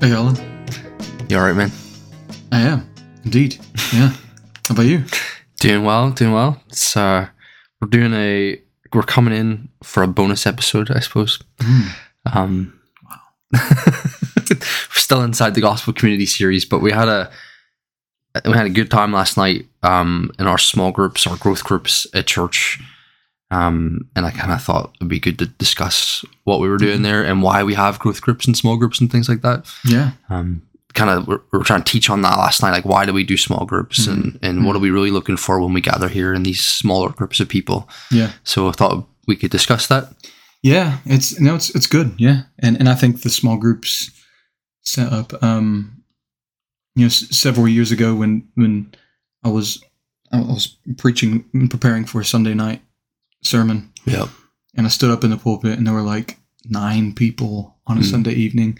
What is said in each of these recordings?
Hey, Alan. You all right, man? I am indeed. Yeah. How about you? Doing well, doing well. It's uh, we're doing a we're coming in for a bonus episode, I suppose. Mm. Um, wow. we're still inside the gospel community series, but we had a we had a good time last night um, in our small groups, our growth groups at church. Um, and I kind of thought it'd be good to discuss what we were doing there and why we have growth groups and small groups and things like that. Yeah. Um, kind of, we're, we're trying to teach on that last night. Like, why do we do small groups Mhm. and, and what are we really looking for when we gather here in these smaller groups of people? Yeah. So I thought we could discuss that. Yeah. It's no, it's it's good. Yeah. And and I think the small groups set up. Um, you know, s- several years ago when when I was I was preaching and preparing for a Sunday night sermon, Yeah. and I stood up in the pulpit, and there were like nine people on a Mm. Sunday evening.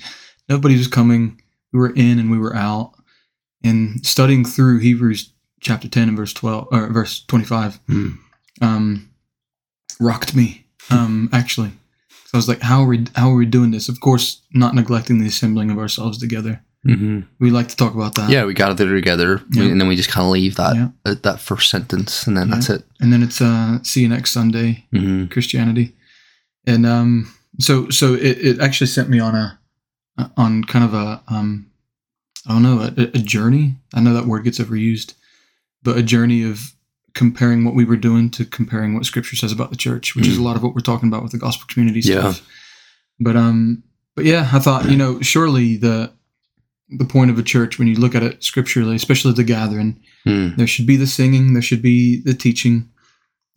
Nobody was coming. We were in and we were out, and studying through Hebrews chapter ten and verse twelve or verse twenty five. Mm. um, rocked me. Um, actually, so I was like, "How are we? How are we doing this?" Of course, not neglecting the assembling of ourselves together. Hmm We like to talk about that. Yeah, we gather together Yeah. and then we just kind of leave that Yeah. at that first sentence and then Yeah. that's it. and then it's uh, see you next Sunday, hmm Christianity, and um, so so it, it actually sent me on a on kind of a um, I don't know a, a journey. I know that word gets overused, but a journey of comparing what we were doing to comparing what Scripture says about the church, which is a lot of what we're talking about with the gospel community Yeah. stuff. But um, but yeah, I thought you know surely the the point of a church when you look at it scripturally, especially the gathering, Mm. there should be the singing, there should be the teaching,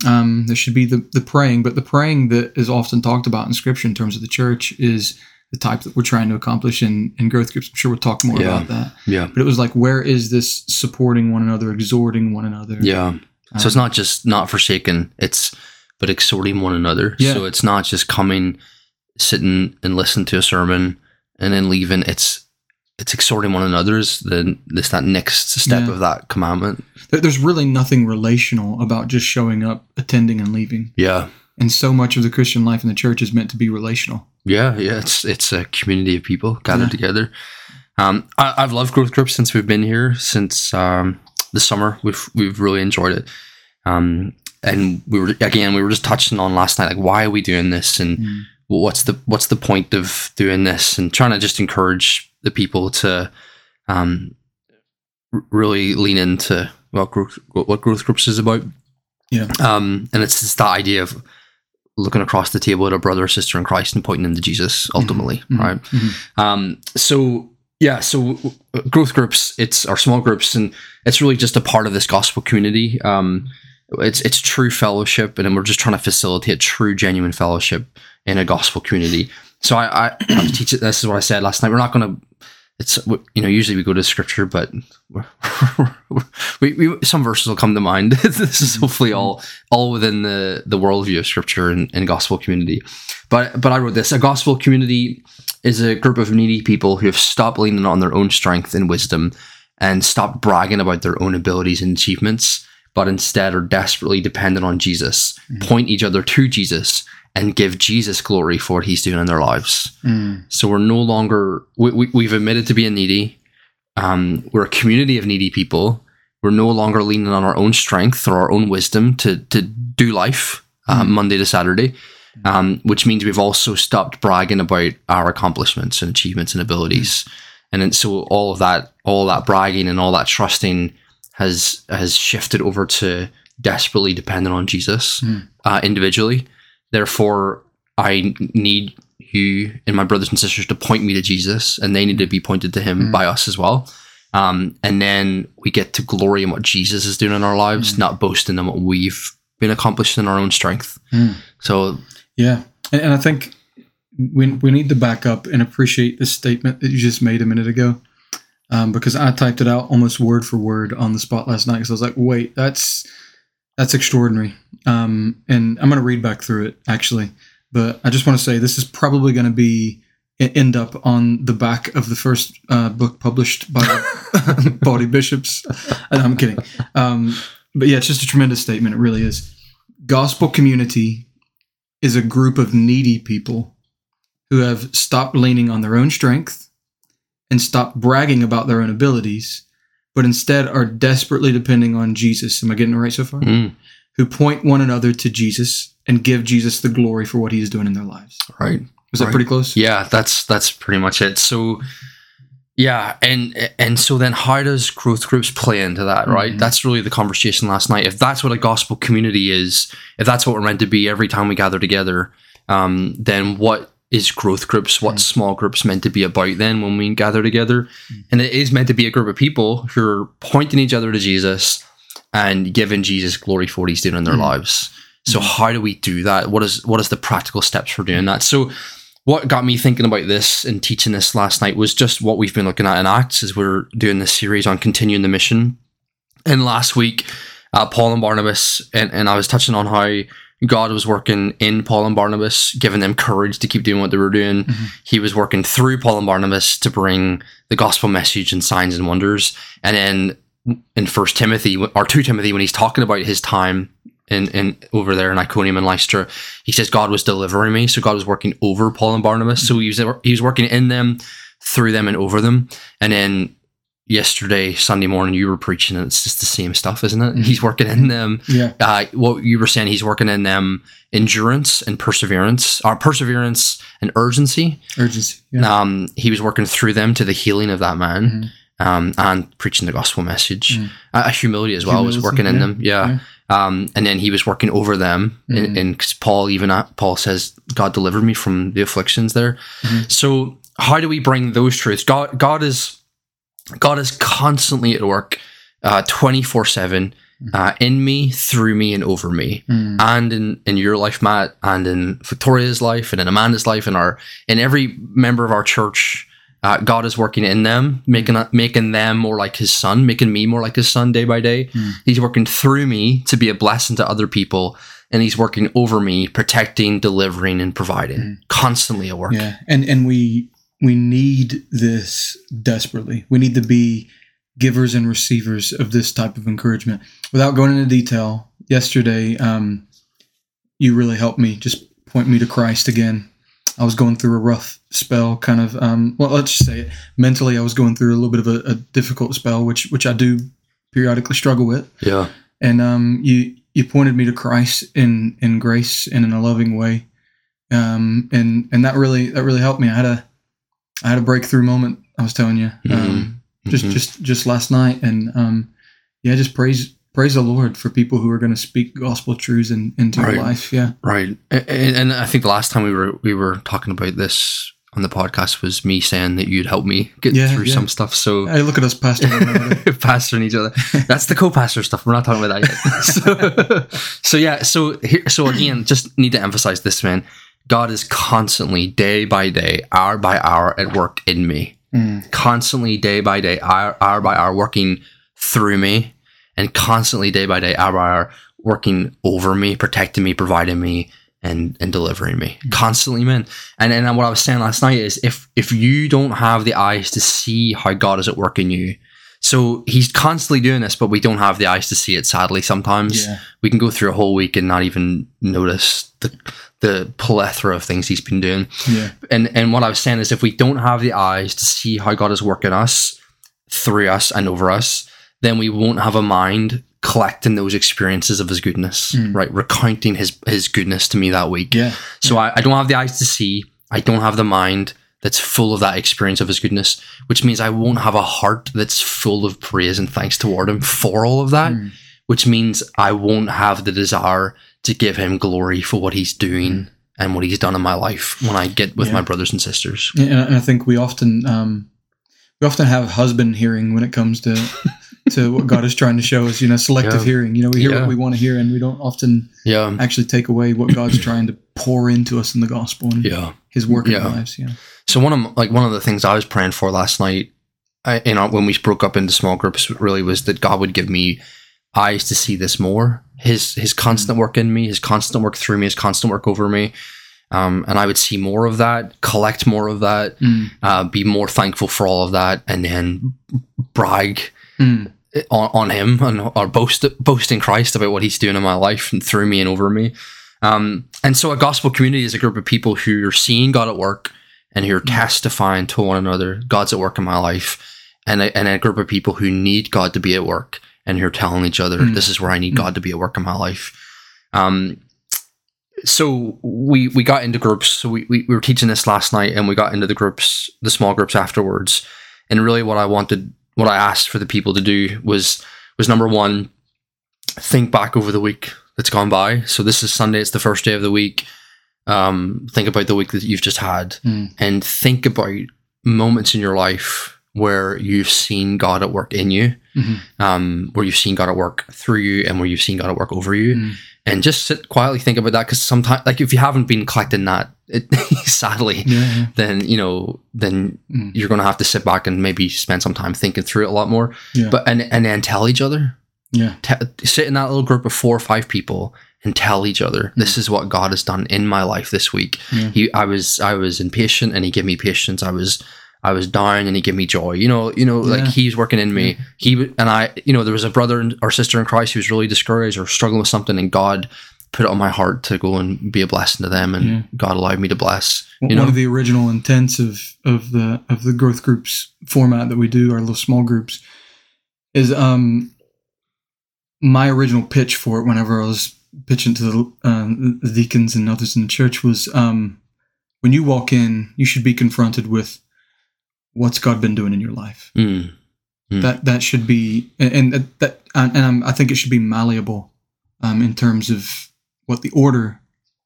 um, there should be the, the praying. But the praying that is often talked about in scripture in terms of the church is the type that we're trying to accomplish in, in growth groups. I'm sure we'll talk more Yeah. about that. Yeah. But it was like, where is this supporting one another, exhorting one another? Yeah. So it's Um, not just not forsaken, it's but exhorting one another. Yeah. So it's not just coming, sitting and listening to a sermon and then leaving. It's it's exhorting one another is the this that next step Yeah. of that commandment. there's really nothing relational about just showing up, attending, and leaving. Yeah. And so much of the Christian life in the church is meant to be relational. Yeah, yeah, it's it's a community of people gathered Yeah. together. Um, I, I've loved growth groups since we've been here since um, the summer. We've we've really enjoyed it. Um, and we were again we were just touching on last night like why are we doing this and Mm. what's the what's the point of doing this and trying to just encourage the people to um, really lean into what growth what growth groups is about. Yeah. Um, and it's just that idea of looking across the table at a brother or sister in Christ and pointing them to Jesus ultimately, Mhm. right? Mhm. Um, so yeah, so growth groups, it's our small groups, and it's really just a part of this gospel community. Um, it's it's true fellowship, and we're just trying to facilitate true, genuine fellowship in a gospel community. So I, I to teach it. This is what I said last night. We're not going to. It's you know usually we go to scripture, but we're, we, we some verses will come to mind. this is hopefully all all within the the worldview of scripture and, and gospel community. But but I wrote this: a gospel community is a group of needy people who have stopped leaning on their own strength and wisdom and stopped bragging about their own abilities and achievements, but instead are desperately dependent on Jesus, mm-hmm. point each other to Jesus, and give Jesus glory for what he's doing in their lives. Mm. So we're no longer, we, we, we've admitted to being needy. Um, we're a community of needy people. We're no longer leaning on our own strength or our own wisdom to, to do life uh, Mhm. Monday to Saturday, um, which means we've also stopped bragging about our accomplishments and achievements and abilities. And then, so all of that, all that bragging and all that trusting has has shifted over to desperately dependent on Jesus Mm. uh, individually. Therefore, I need you and my brothers and sisters to point me to Jesus, and they need to be pointed to Him Mm. by us as well. Um, and then we get to glory in what Jesus is doing in our lives, Mm. not boasting in what we've been accomplished in our own strength. Mm. So, Yeah, and, and I think we we need to back up and appreciate this statement that you just made a minute ago, um, because I typed it out almost word for word on the spot last night. Because I was like, wait, that's that's extraordinary. Um, and I'm going to read back through it actually, but I just want to say this is probably going to be end up on the back of the first uh, book published by Body Bishops. And I'm kidding. Um, but yeah, it's just a tremendous statement. It really is. Gospel community is a group of needy people who have stopped leaning on their own strength and stopped bragging about their own abilities, but instead are desperately depending on Jesus. Am I getting it right so far? Mm, Who point one another to Jesus and give Jesus the glory for what he is doing in their lives. right. Was that pretty close? Yeah, that's that's pretty much it. So yeah, and and so then how does growth groups play into that, right? Mhm. That's really the conversation last night. If that's what a gospel community is, if that's what we're meant to be every time we gather together, um, then what is growth groups? What Mm. small groups meant to be about then when we gather together? Mm. And it is meant to be a group of people who are pointing each other to Jesus and giving Jesus glory for what he's doing in their Mm. lives. So Mhm. how do we do that? What is what is the practical steps for doing that? So what got me thinking about this and teaching this last night was just what we've been looking at in Acts as we're doing this series on continuing the mission. And last week, uh, Paul and Barnabas, and, and I was touching on how God was working in Paul and Barnabas, giving them courage to keep doing what they were doing. Mhm. He was working through Paul and Barnabas to bring the gospel message and signs and wonders. And then in First Timothy or Two Timothy, when he's talking about his time in, in over there in Iconium and Lystra, he says God was delivering me. So God was working over Paul and Barnabas. So he was he was working in them, through them, and over them. And then yesterday, Sunday morning, you were preaching, and it's just the same stuff, isn't it? Mhm. He's working in them. Yeah. Uh, what you were saying, he's working in them endurance and perseverance, or perseverance and urgency. Urgency. Yeah. Um, he was working through them to the healing of that man Mhm. Um, and preaching the gospel message. Mm. Uh, humility as well was Humility, working in yeah, them. Yeah. Um, and then he was working over them. And, Mhm. and 'cause Paul, even at, Paul says, God delivered me from the afflictions there. Mhm. So how do we bring those truths? God, God is, God is constantly at work, uh, 24 seven, uh, in me, through me, and over me Mm. and in, in your life, Matt, and in Victoria's life, and in Amanda's life, and our in every member of our church, uh, God is working in them, making making them more like His Son, making me more like His Son day by day. Mm. He's working through me to be a blessing to other people, and He's working over me, protecting, delivering, and providing, Mm. constantly at work. Yeah, and and we we need this desperately. We need to be givers and receivers of this type of encouragement. Without going into detail, yesterday, um, you really helped me. Just point me to Christ again. I was going through a rough spell, kind of. Um, well, let's just say it. Mentally, I was going through a little bit of a, a difficult spell, which which I do periodically struggle with Yeah, and um, you you pointed me to Christ in in grace and in a loving way, um, and and that really that really helped me. I had a I had a breakthrough moment. I was telling you, um, just Mhm. just just last night, and um, yeah, just praise praise the Lord for people who are going to speak gospel truths in, into Right. your life. Yeah, right. And, and I think the last time we were we were talking about this on the podcast was me saying that you'd help me get Yeah, through yeah. some stuff. So hey, look at us, Pastor. pastoring each other. That's the co-pastor stuff. We're not talking about that yet. so, so yeah. So here. So again, just need to emphasize this, man. God is constantly, day by day, hour by hour, at work in me. Mm, Constantly, day by day, hour, hour by hour, working through me, and constantly, day by day, hour by hour, working over me, protecting me, providing me, and and delivering me. Mm. Constantly, man. And and what I was saying last night is, if if you don't have the eyes to see how God is at work in you, so He's constantly doing this, but we don't have the eyes to see it. Sadly, sometimes yeah, we can go through a whole week and not even notice the the plethora of things He's been doing yeah, and and what I was saying is if we don't have the eyes to see how God is working us through us and over us, then we won't have a mind collecting those experiences of his goodness, Mm. right? Recounting his his goodness to me that week. yeah, So I, I don't have the eyes to see, I don't have the mind that's full of that experience of his goodness, which means I won't have a heart that's full of praise and thanks toward him for all of that, Mm. which means I won't have the desire to give him glory for what he's doing and what he's done in my life when I get with Yeah. my brothers and sisters. Yeah, and I- and I think we often um, we often have husband hearing when it comes to to what God is trying to show us. You know, selective Yeah. hearing. You know, we hear Yeah. what we want to hear, and we don't often Yeah. actually take away what God's trying to pour into us in the gospel and Yeah. His work in our lives. Yeah, So one of like one of the things I was praying for last night, I, you know, when we broke up into small groups, really was that God would give me eyes to see this more. His His constant work in me, His constant work through me, His constant work over me, um, and I would see more of that, collect more of that, Mm. uh, be more thankful for all of that, and then brag Mm. on, on him and or boast boast in Christ about what he's doing in my life and through me and over me. Um, and so a gospel community is a group of people who are seeing God at work, and who are testifying to one another. God's at work in my life, and a, and a group of people who need God to be at work, and who are telling each other, Mm. "This is where I need Mm. God to be at work in my life." Um, so we we got into groups. So we, we we were teaching this last night, and we got into the groups, the small groups afterwards. And really, what I wanted, what I asked for the people to do was was number one, think back over the week that's gone by. So this is Sunday; it's the first day of the week. Um, think about the week that you've just had, Mm. and think about moments in your life where you've seen God at work in you, Mhm. um, where you've seen God at work through you, and where you've seen God at work over you Mm. And just sit quietly think about that because sometimes like if you haven't been collecting that it, sadly Yeah, then you know then Mm. you're gonna have to sit back and maybe spend some time thinking through it a lot more Yeah. but and and then tell each other Yeah. te- sit in that little group of four or five people and tell each other this is what god has done in my life this week Yeah. he i was i was impatient and he gave me patience i was i was down and he gave me joy. You know you know like he's working in me. He and i you know there was a brother and- or sister in christ who was really discouraged or struggling with something and god put it on my heart to go and be a blessing to them and Yeah. god allowed me to bless One know? of the original intents of, of the of the growth groups format that we do, our little small groups, is um my original pitch for it whenever I was pitching to the, um, the deacons and others in the church was um when you walk in, you should be confronted with what's God been doing in your life. Mm. Mm. That that should be and, and that- and, I think it should be malleable um, in terms of what the order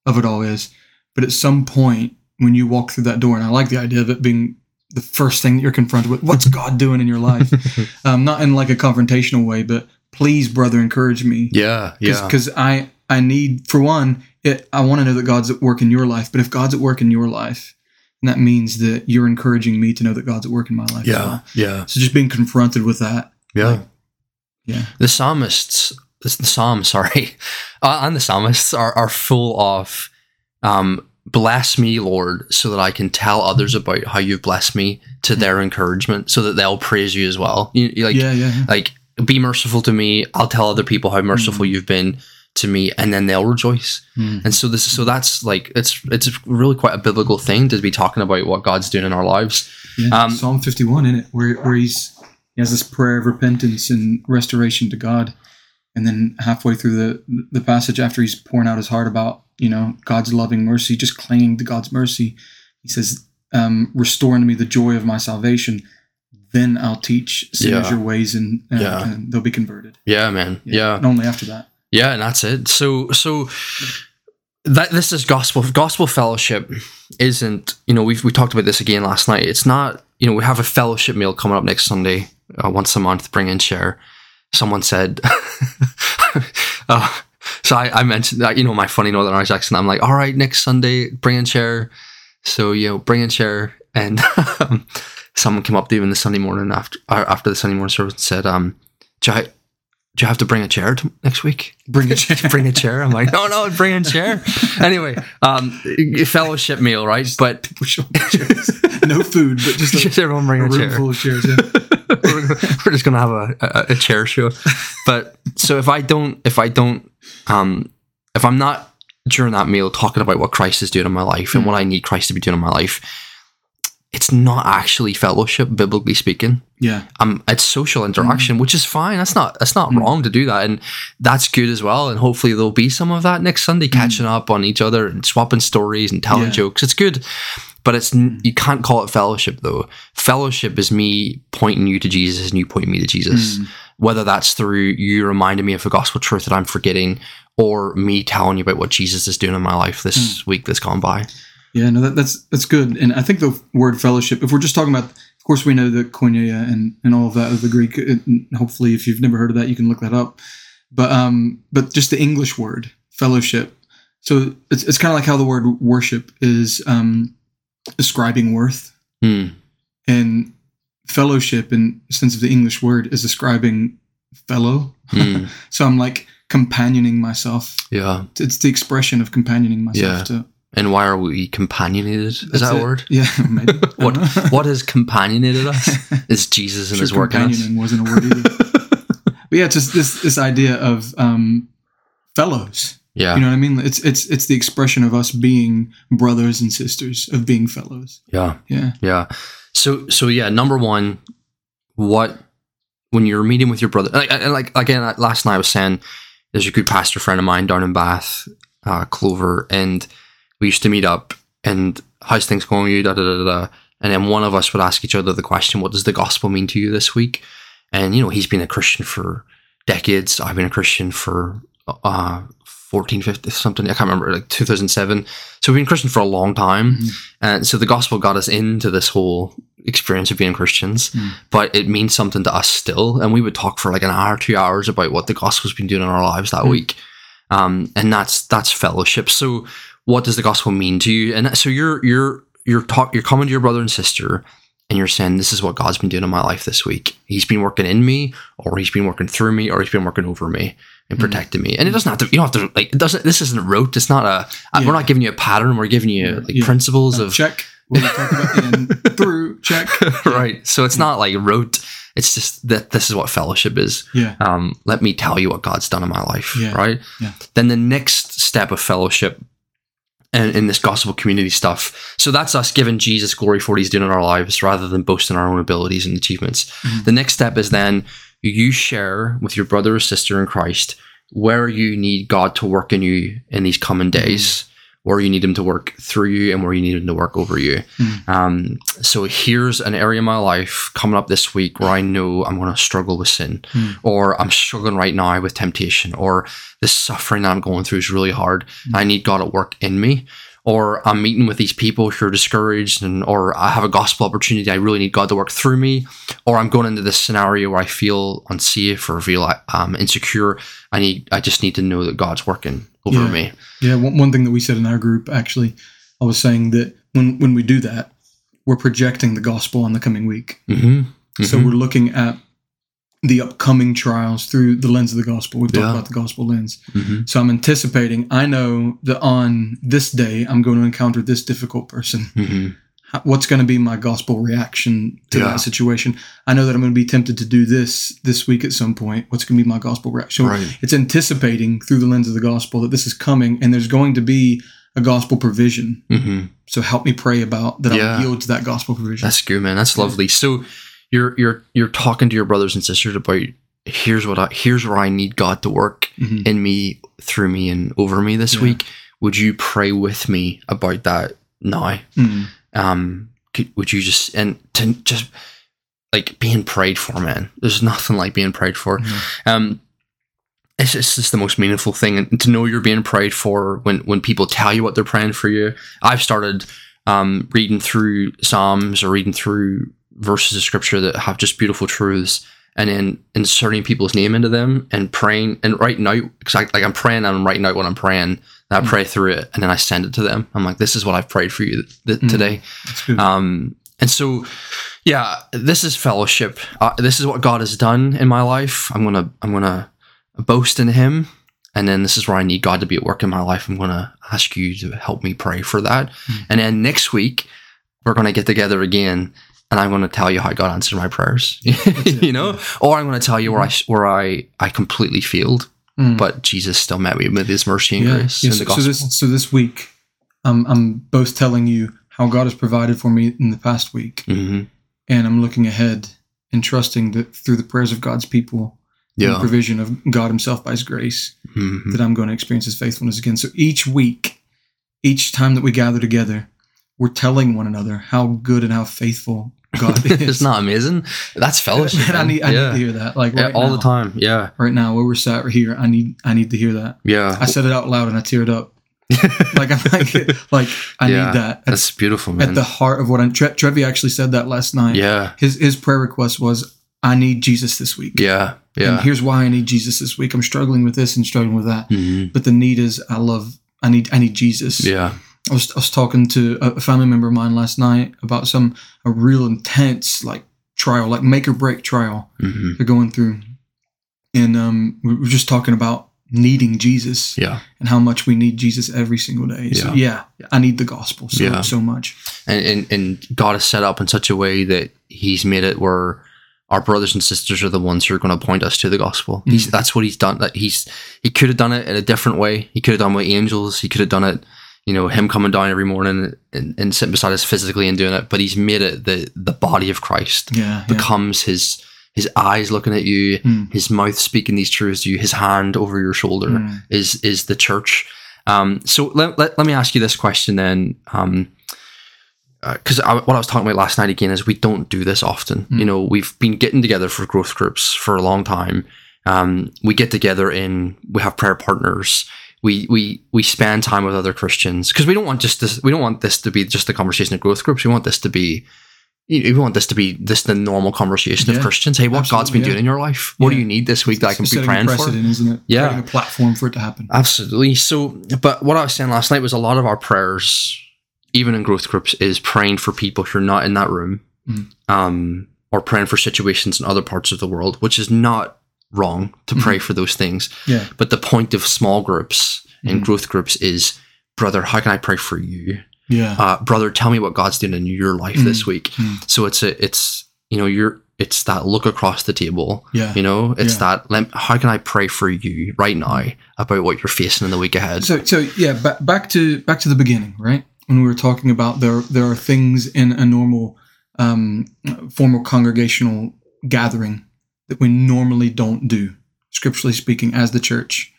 of it all is. But at some point, when you walk through that door, and I like the idea of it being the first thing that you're confronted with, what's God doing in your life? um, not in like a confrontational way, but please, brother, encourage me. yeah yeah Because I I need for one, it, I want to know that God's at work in your life. But if God's at work in your life, then that means that you're encouraging me to know that God's at work in my life. yeah well. yeah So just being confronted with that. yeah Yeah. the psalmists the psalms sorry uh, and the psalmists are, are full of um bless me lord so that i can tell others about how you've blessed me to their encouragement so that they'll praise you as well you, you like yeah, yeah, yeah. like be merciful to me i'll tell other people how merciful Mm. you've been to me and then they'll rejoice Mm. and so this so that's like it's it's really quite a biblical thing to be talking about what god's doing in our lives Yeah. Um, Psalm 51 in it, where, where he's he has this prayer of repentance and restoration to God, and then halfway through the the passage, after he's pouring out his heart about you know God's loving mercy, just clinging to God's mercy, he says, um, "Restore unto me the joy of my salvation." Then I'll teach sinners Yeah. your ways, and, and, Yeah. and they'll be converted. yeah man yeah And only after that. Yeah, and that's it. So so that this is gospel gospel fellowship isn't you know we've we talked about this again last night. It's not you know we have a fellowship meal coming up next Sunday uh, once a month. Bring and share. Someone said. uh, so I, I mentioned that you know my funny Northern Irish accent. I'm like, all right, next Sunday, bring and share. So you know, bring and share, and um, someone came up to even the Sunday morning after uh, after the Sunday morning service and said, um, do you have to bring a chair to next week? Bring a chair. bring a chair. I'm like, no, no, bring a chair. anyway, um, fellowship meal, right? But no food, but just a, just everyone a bring a, room chair. full of chairs. Yeah. we're, we're just gonna have a, a, a chair show. But so if I don't, if I don't, um, if I'm not during that meal talking about what Christ is doing in my life and what I need Christ to be doing in my life, it's not actually fellowship, biblically speaking. yeah. um, it's social interaction, which is fine. That's not that's not Mm. wrong to do that, and that's good as well. And hopefully there'll be some of that next Sunday, catching up on each other and swapping stories and telling Yeah. jokes. It's good, but it's n you can't call it fellowship though. Fellowship is me pointing you to Jesus and you pointing me to Jesus. Mm. Whether that's through you reminding me of a gospel truth that I'm forgetting, or me telling you about what Jesus is doing in my life this week that's gone by. Yeah, no, that, that's that's good. And I think the word fellowship, if we're just talking about, of course, we know the koinonia and, and all of that of the Greek. And hopefully, if you've never heard of that, you can look that up. But um, but just the English word fellowship. So it's it's kind of like how the word worship is um, describing worth, Hmm. and fellowship, in the sense of the English word, is describing fellow. Hmm. So I'm like companioning myself. yeah. It's the expression of companioning myself Yeah. to. And why are we companionated? Is That's that a it. word? Yeah, maybe. What what has companionated us? Is Jesus and Sure, his work companioning wasn't a word either. but yeah, just this this idea of um, fellows. Yeah. You know what I mean? It's it's it's the expression of us being brothers and sisters, of being fellows. yeah. Yeah. Yeah. So so yeah, number one, what when you're meeting with your brother, like, and like again, last night I was saying there's a good pastor friend of mine down in Bath, uh, Clover, and we used to meet up and how's things going with you, da da da da. And then one of us would ask each other the question, "What does the gospel mean to you this week?" And you know, he's been a Christian for decades. I've been a Christian for uh 14, 15, something. I can't remember, like 2007. So we've been Christian for a long time. Mhm. And so the gospel got us into this whole experience of being Christians, Mm. but it means something to us still. And we would talk for like an hour, two hours about what the gospel's been doing in our lives that Mm. week. Um, and that's that's fellowship. So what does the gospel mean to you? And so you're you're you're talk you're coming to your brother and sister and you're saying this is what God's been doing in my life this week. He's been working in me, or he's been working through me, or he's been working over me and Mm. protecting me. And it doesn't have to. You don't have to like. It doesn't. This isn't rote. It's not a. Yeah. We're not giving you a pattern. We're giving you like Yeah. principles Uh, of check. What we talked about in through check. right. So it's not like rote. It's just that this is what fellowship is. Yeah. Um, let me tell you what God's done in my life. Yeah. Right. Yeah. Then the next step of fellowship and in this gospel community stuff. So that's us giving Jesus glory for what he's doing in our lives rather than boasting our own abilities and achievements. Mhm. The next step is then you share with your brother or sister in Christ where you need God to work in you in these coming days, where you need him to work through you and where you need him to work over you. Mhm. Um, so here's an area of my life coming up this week where I know I'm going to struggle with sin, Mm. or I'm struggling right now with temptation, or the suffering that I'm going through is really hard. I need God at work in me. Or I'm meeting with these people who are discouraged, and or I have a gospel opportunity. I really need God to work through me. Or I'm going into this scenario where I feel unsafe or feel um, insecure. I need. I just need to know that God's working over Yeah. me. Yeah, one, one thing that we said in our group actually, I was saying that when when we do that, we're projecting the gospel on the coming week. Mm-hmm. So we're looking at the upcoming trials through the lens of the gospel. We've talked about the gospel lens. hmm So I'm anticipating. I know that on this day I'm going to encounter this difficult person. hmm What's going to be my gospel reaction to Yeah. that situation? I know that I'm going to be tempted to do this this week at some point. What's going to be my gospel reaction? Right. it's anticipating through the lens of the gospel that this is coming and there's going to be a gospel provision. hmm So help me pray about that Yeah. I'll yield to that gospel provision. That's good, man. That's lovely. So you're you're you're talking to your brothers and sisters about here's what I here's where I need God to work Mhm. in me, through me, and over me this Yeah. week. Would you pray with me about that now? Mm. Um, could, would you just and to just like being prayed for, man? There's nothing like being prayed for. Mhm. Um, it's just, it's just the most meaningful thing, and to know you're being prayed for when when people tell you what they're praying for you. I've started um, reading through Psalms or reading through verses of scripture that have just beautiful truths, and then inserting people's name into them and praying and writing out because I, like I'm praying and I'm writing out what I'm praying. And I Mm. pray through it, and then I send it to them. I'm like, "This is what I've prayed for you th- Mm. today." Um, and so, yeah, this is fellowship. Uh, this is what God has done in my life. I'm gonna, I'm gonna boast in Him, and then this is where I need God to be at work in my life. I'm gonna ask you to help me pray for that. Mm. And then next week, we're gonna get together again, and I'm gonna tell you how God answered my prayers. you know, or I'm gonna tell you where I where I I completely failed, Mm. but Jesus still met me with His mercy and yeah. grace yeah, so, so this so this week, um, I'm both telling you how God has provided for me in the past week, hmm and I'm looking ahead and trusting that through the prayers of God's people, and the provision of God Himself by His grace, Mhm. that I'm going to experience His faithfulness again. So each week, each time that we gather together, we're telling one another how good and how faithful God is. it's not amazing. That's fellowship. Man, I need, I yeah. need to hear that. Like Yeah, all now, the time. Yeah, Right now, where we're sat right here, I need, I need to hear that. yeah. I said it out loud and I teared up. Like I'm like, like I Yeah, need that. At, That's beautiful, man. at the heart of what I'm. Tre- Trevi actually said that last night. yeah, His his prayer request was, "I need Jesus this week." yeah, And yeah. here's why I need Jesus this week. I'm struggling with this and struggling with that. Mhm. But the need is, I love. I need. I need Jesus. Yeah, I was, I was talking to a family member of mine last night about some a real intense like trial, like make or break trial hmm they're going through, and um, we were just talking about needing Jesus yeah. and how much we need Jesus every single day. So yeah, I need the gospel so Yeah. so much. And, and and God is set up in such a way that He's made it where our brothers and sisters are the ones who are going to point us to the gospel. He's, Mm. that's what he's done. That he's he could have done it in a different way. He could have done with angels. He could have done it, you know, him coming down every morning and, and sitting beside us physically and doing it. But he's made it the the body of Christ Yeah. yeah. becomes his his eyes looking at you, Mm. his mouth speaking these truths to you, his hand over your shoulder Mm. is is the church. Um, so let, let, let me ask you this question then, because I what I was talking about last night again is we don't do this often. Mm. You know, we've been getting together for growth groups for a long time. Um, we get together in we have prayer partners. We we we spend time with other Christians because we don't want just this. We don't want this to be just a conversation of growth groups. We want this to be. We want this to be this the normal conversation Yeah, of Christians. Hey, what God's been yeah. doing in your life? What do you need this week that I can be praying for? isn't it? Yeah. Creating a platform for it to happen. Absolutely. So, but what I was saying last night was a lot of our prayers, even in growth groups, is praying for people who are not in that room, Mm. um, or praying for situations in other parts of the world, which is not wrong to Mhm. pray for those things. Yeah. But the point of small groups and Mhm. growth groups is, brother, how can I pray for you? Yeah. Uh, brother, tell me what God's doing in your life this week. So it's a, it's you know, you're it's that look across the table. yeah. You know, it's Yeah. that. How can I pray for you right now about what you're facing in the week ahead? So, so yeah, back, back to back to the beginning, right? When we were talking about there, there are things in a normal, um, formal congregational gathering that we normally don't do, scripturally speaking, as the church.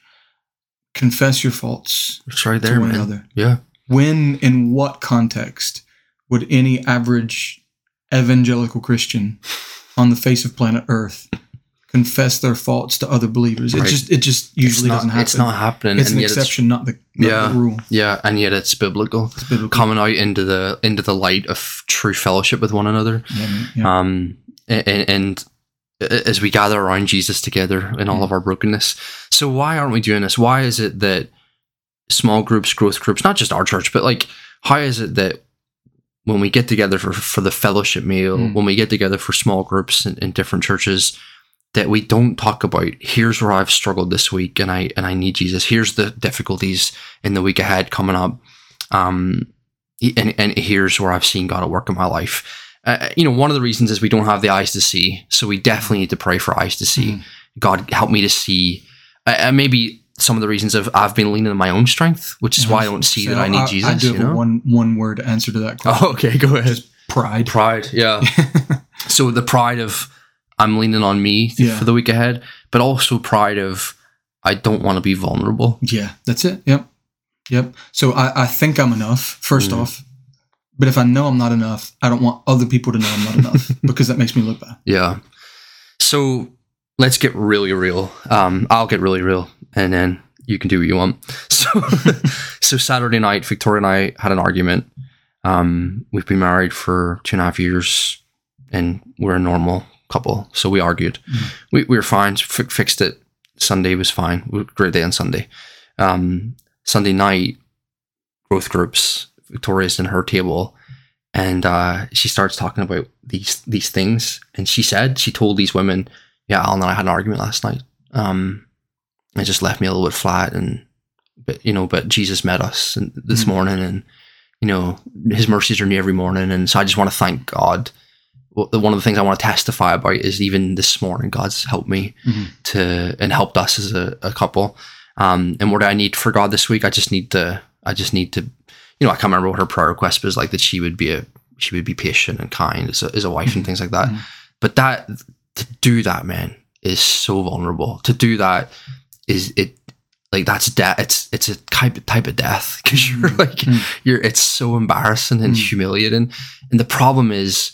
Confess your faults It's right to there, one man. another. Yeah. When, in what context, would any average evangelical Christian on the face of planet Earth confess their faults to other believers? It Right. just, it just usually not, doesn't happen. It's not happening. It's and an yet exception, not the, not Yeah. the rule. yeah, and yet it's biblical. It's biblical. Coming out into the into the light of true fellowship with one another. Yeah, yeah. Um, and, and as we gather around Jesus together in all of our brokenness. So why aren't we doing this? Why is it that small groups, growth groups, not just our church, but like how is it that when we get together for, for the fellowship meal, Mm. when we get together for small groups in, in different churches, that we don't talk about here's where I've struggled this week and I and I need Jesus. Here's the difficulties in the week ahead coming up. Um and, and here's where I've seen God at work in my life. Uh, you know, one of the reasons is we don't have the eyes to see, so we definitely need to pray for eyes to see. Mhm. God, help me to see. Uh, and maybe some of the reasons of I've been leaning on my own strength, which is why I don't see So that I need Jesus. I do you have a know? one one word answer to that question. Oh, okay, go ahead. Pride. Pride, yeah. so the pride of I'm leaning on me Yeah. for the week ahead, but also pride of I don't want to be vulnerable. yeah, that's it. Yep. Yep. So I, I think I'm enough, first Mhm. off. But if I know I'm not enough, I don't want other people to know I'm not enough because that makes me look bad. Yeah. So let's get really real. Um, I'll get really real, and then you can do what you want. So, so Saturday night, Victoria and I had an argument. Um, we've been married for two and a half years, and we're a normal couple. So we argued. Mhm. We, we were fine. Fi fixed it. Sunday was fine. We- Great day on Sunday. Um, Sunday night, growth groups. Victoria's in her table, and uh, she starts talking about these these things. And she said she told these women, "Yeah, Alan and I had an argument last night. Um, it just left me a little bit flat, and but you know, but Jesus met us and, this Mhm. morning, and you know, His mercies are new every morning, and so I just want to thank God." Well, One of the things I want to testify about is even this morning, God's helped me Mhm. to and helped us as a, a couple. Um, and what do I need for God this week? I just need to. I just need to. You know, I can't remember what her prayer request was like that she would be a she would be patient and kind as a, as a wife and things like that. Mhm. But that to do that, man, is so vulnerable. To do that is it like that's death. It's it's a type of, type of death because you're Mhm. like Mhm. you're. It's so embarrassing and Mm. humiliating. And the problem is.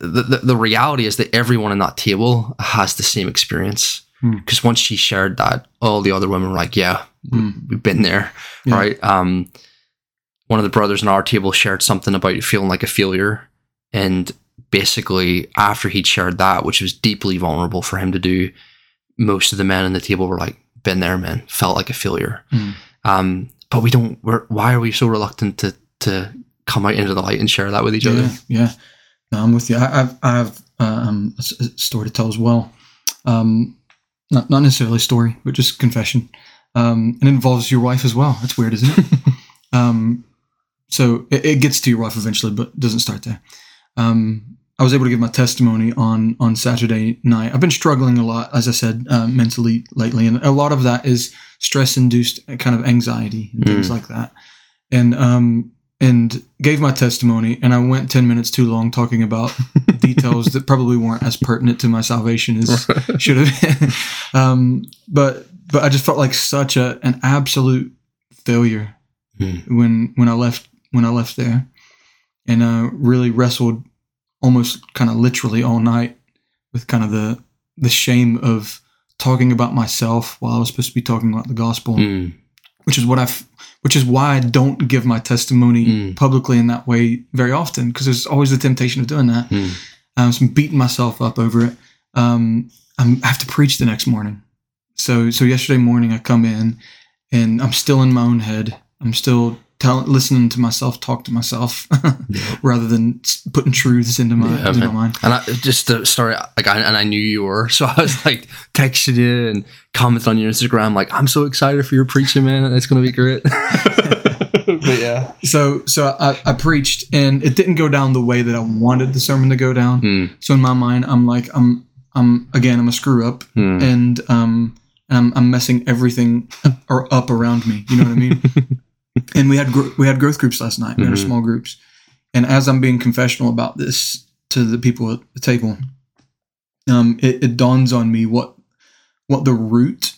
The, the, the reality is that everyone in that table has the same experience Mm. because once she shared that, all the other women were like, "Yeah, Mm. we've been there, Yeah. right?" Um, one of the brothers in our table shared something about feeling like a failure, and basically after he'd shared that, which was deeply vulnerable for him to do, most of the men on the table were like, "Been there, man. Felt like a failure." Mm. Um, but we don't. We're, why are we so reluctant to to come out into the light and share that with each other? Yeah, yeah. No, I'm with you. I, I've, I have um, a, s- a story to tell as well. Um, not, not necessarily a story, but just confession. Um, and it involves your wife as well. That's weird, isn't it? um, so it, it gets to your wife eventually, but doesn't start there. Um, I was able to give my testimony on on Saturday night. I've been struggling a lot, as I said, uh, mentally lately, and a lot of that is stress induced kind of anxiety and things Mm. like that. And um and gave my testimony, and I went ten minutes too long talking about details that probably weren't as pertinent to my salvation as should have been. um, but but I just felt like such a an absolute failure Mm. when when I left when I left there, and uh, really wrestled almost kind of literally all night with kind of the the shame of talking about myself while I was supposed to be talking about the gospel, Mm. Which is what I've which is why I don't give my testimony Mm. publicly in that way very often because there's always the temptation of doing that. Mm. Um, so I'm beating myself up over it. Um, I'm, I have to preach the next morning. So so yesterday morning I come in and I'm still in my own head. I'm still telling, listening to myself talk to myself Yeah. rather than putting truths into my, Yeah, into my mind. And I just to start like I, and I knew you were, so I was like texting you and commenting on your Instagram, like I'm so excited for your preaching, man. It's gonna be great. but yeah, So so I, I preached and it didn't go down the way that I wanted the sermon to go down. mm. So in my mind, I'm like I'm I'm again I'm a screw up Mm. and um and I'm, I'm messing everything or up around me. You know what I mean? and we had gr- we had growth groups last night. We had our small groups, and as I'm being confessional about this to the people at the table, um, it, it dawns on me what what the root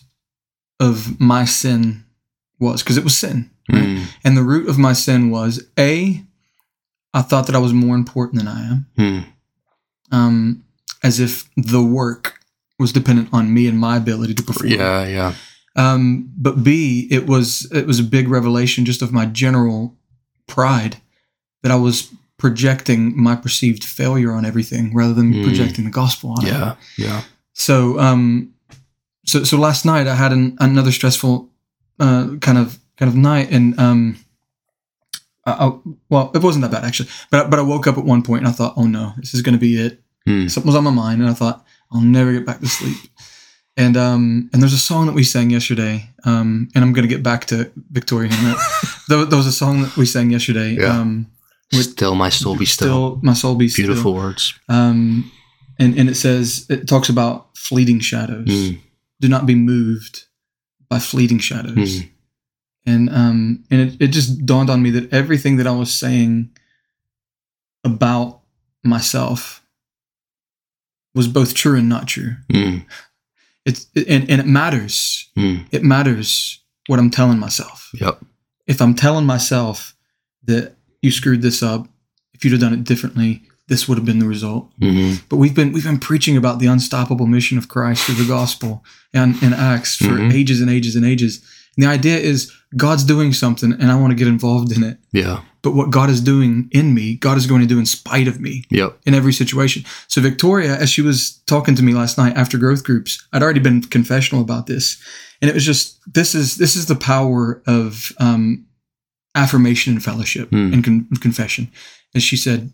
of my sin was because it was sin, right? Mm. and the root of my sin was a I thought that I was more important than I am, Mm. um, as if the work was dependent on me and my ability to perform. yeah, yeah, Um, but B, it was it was a big revelation just of my general pride that I was projecting my perceived failure on everything rather than Mm. projecting the gospel on it. yeah, yeah. So um, so so last night I had an, another stressful uh, kind of kind of night, and um, I, I, well, it wasn't that bad actually. But but I woke up at one point and I thought, oh no, this is going to be it. Mm. Something was on my mind, and I thought I'll never get back to sleep. And um, and there's a song that we sang yesterday, um, and I'm gonna get back to Victoria in a minute. there, there was a song that we sang yesterday. Yeah. Um, with- Still, my soul be still. still, my soul be Beautiful still. words. Um, and and it says it talks about fleeting shadows. Mm. Do not be moved by fleeting shadows. Mm. And um, and it, it just dawned on me that everything that I was saying about myself was both true and not true. Mm. It's and, and it matters. Mm. It matters what I'm telling myself. Yep. If I'm telling myself that you screwed this up, if you'd have done it differently, this would have been the result. hmm But we've been we've been preaching about the unstoppable mission of Christ through the gospel and in Acts for Mhm. ages and ages and ages. The idea is God's doing something and I want to get involved in it. Yeah. But what God is doing in me, God is going to do in spite of me Yep. in every situation. So Victoria, as she was talking to me last night after growth groups, I'd already been confessional about this, and it was just this is this is the power of um, affirmation and fellowship Hmm. and con- confession. And she said,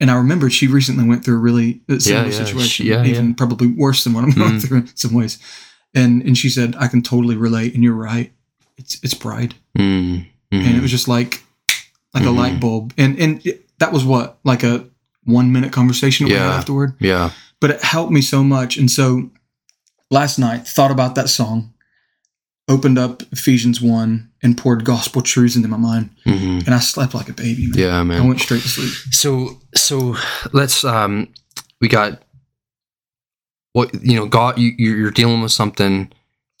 and I remembered she recently went through a really uh, similar yeah, situation, she- yeah, even probably worse than what I'm going Hmm. through in some ways. And and she said, I can totally relate, and you're right. It's it's pride Mm. and it was just like like a Mhm. light bulb and and it, that was what like a one minute conversation we had Yeah. afterward yeah. but it helped me so much and so last night thought about that song opened up ephesians 1 and poured gospel truths into my mind hmm and i slept like a baby man. Yeah, man, i went straight to sleep So so let's um we got what you know God you you- you're dealing with something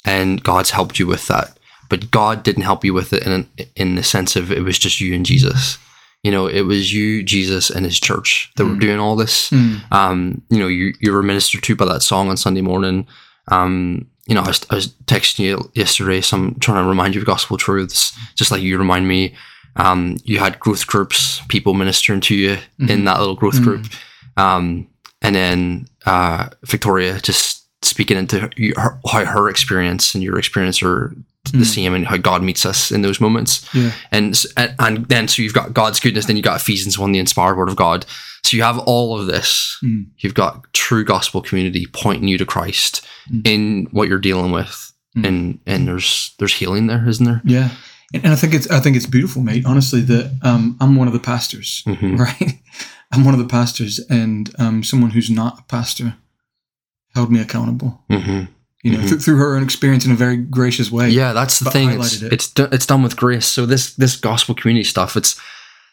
and God's helped you with that. But God didn't help you with it in in the sense of it was just you and Jesus. You know, it was you, Jesus, and his church that were Mm. doing all this. Mm. Um, you know, you you were ministered to by that song on Sunday morning. Um, you know, I was, I was texting you yesterday, so I'm trying to remind you of gospel truths, just like you remind me. Um, you had growth groups, people ministering to you in Mhm. that little growth Mhm. group, um, and then uh, Victoria just speaking into her, her, how her experience and your experience are the Mm. same, and how God meets us in those moments yeah and and and then so you've got God's goodness, then you got Ephesians one, the inspired word of God. So you have all of this. Mm. You've got true gospel community pointing you to Christ Mm. in what you're dealing with, Mm. and and there's there's healing there, isn't there? yeah and, i think it's i think it's beautiful mate honestly that um i'm one of the pastors Mm-hmm. right I'm one of the pastors, and um, someone who's not a pastor held me accountable. hmm You know, Mhm. th- through her own experience in a very gracious way. Yeah, that's the thing. It's it. it's do- it's done with grace. So this this gospel community stuff. It's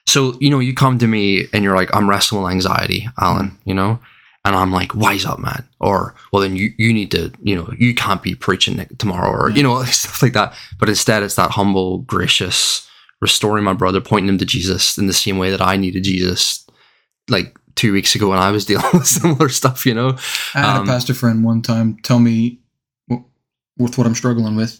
so you know you come to me and you're like I'm wrestling with anxiety, Alan. You know, and I'm like wise up, man. Or well then you you need to you know you can't be preaching tomorrow or you know stuff like that. But instead it's that humble, gracious, restoring my brother, pointing him to Jesus in the same way that I needed Jesus, like two weeks ago when I was dealing with similar stuff. You know. I had Um, a pastor friend one time tell me with what I'm struggling with.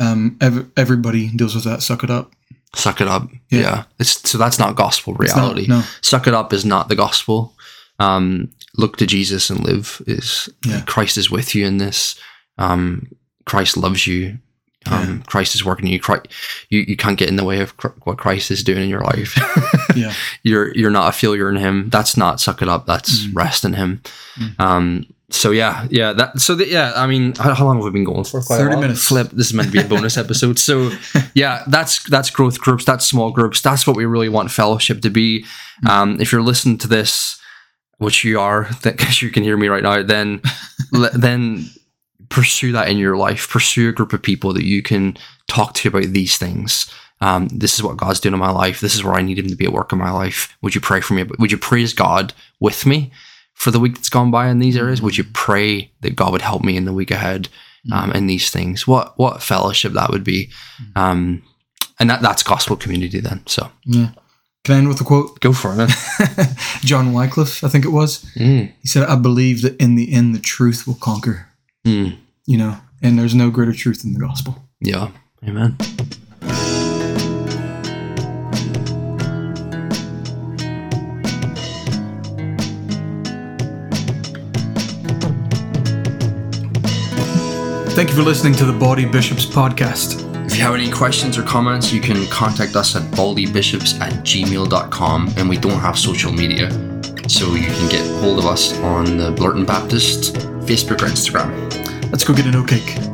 Um, ev- everybody deals with that. Suck it up. Suck it up. Yeah. Yeah. It's so that's not gospel It's not- reality. no, suck it up is not the gospel. Um, look to Jesus and live is Yeah. Christ is with you in this. Um, Christ loves you. Um, Christ is working in you. Christ, you. You can't get in the way of Chr- what Christ is doing in your life. yeah, you're you're not a failure in Him. That's not suck it up. That's Mm. rest in Him. Mm. Um, so yeah, yeah. That so that, yeah. I mean, how, how long have we been going for? Quite a 30 while. minutes. Flip. This is meant to be a bonus episode. So yeah, that's that's growth groups. That's small groups. That's what we really want fellowship to be. Mm. Um, if you're listening to this, which you are, because you can hear me right now, then le- then pursue that in your life. Pursue a group of people that you can talk to about these things. Um, this is what God's doing in my life. This is where I need Him to be at work in my life. Would you pray for me? Would you praise God with me for the week that's gone by in these areas? Would you pray that God would help me in the week ahead um, in these things? What what fellowship that would be, um, and that that's gospel community then. So yeah. Can I end with a quote? go for it. John Wycliffe, I think it was. mm, He said, "I believe that in the end, the truth will conquer." mm, You know, and there's no greater truth than the gospel. yeah, Amen. Thank you for listening to the Baldy Bishops podcast. If you have any questions or comments, you can contact us at baldybishops at gmail.com and we don't have social media. So you can get hold of us on the Blurton Baptist Facebook or Instagram. Let's go get an oat cake.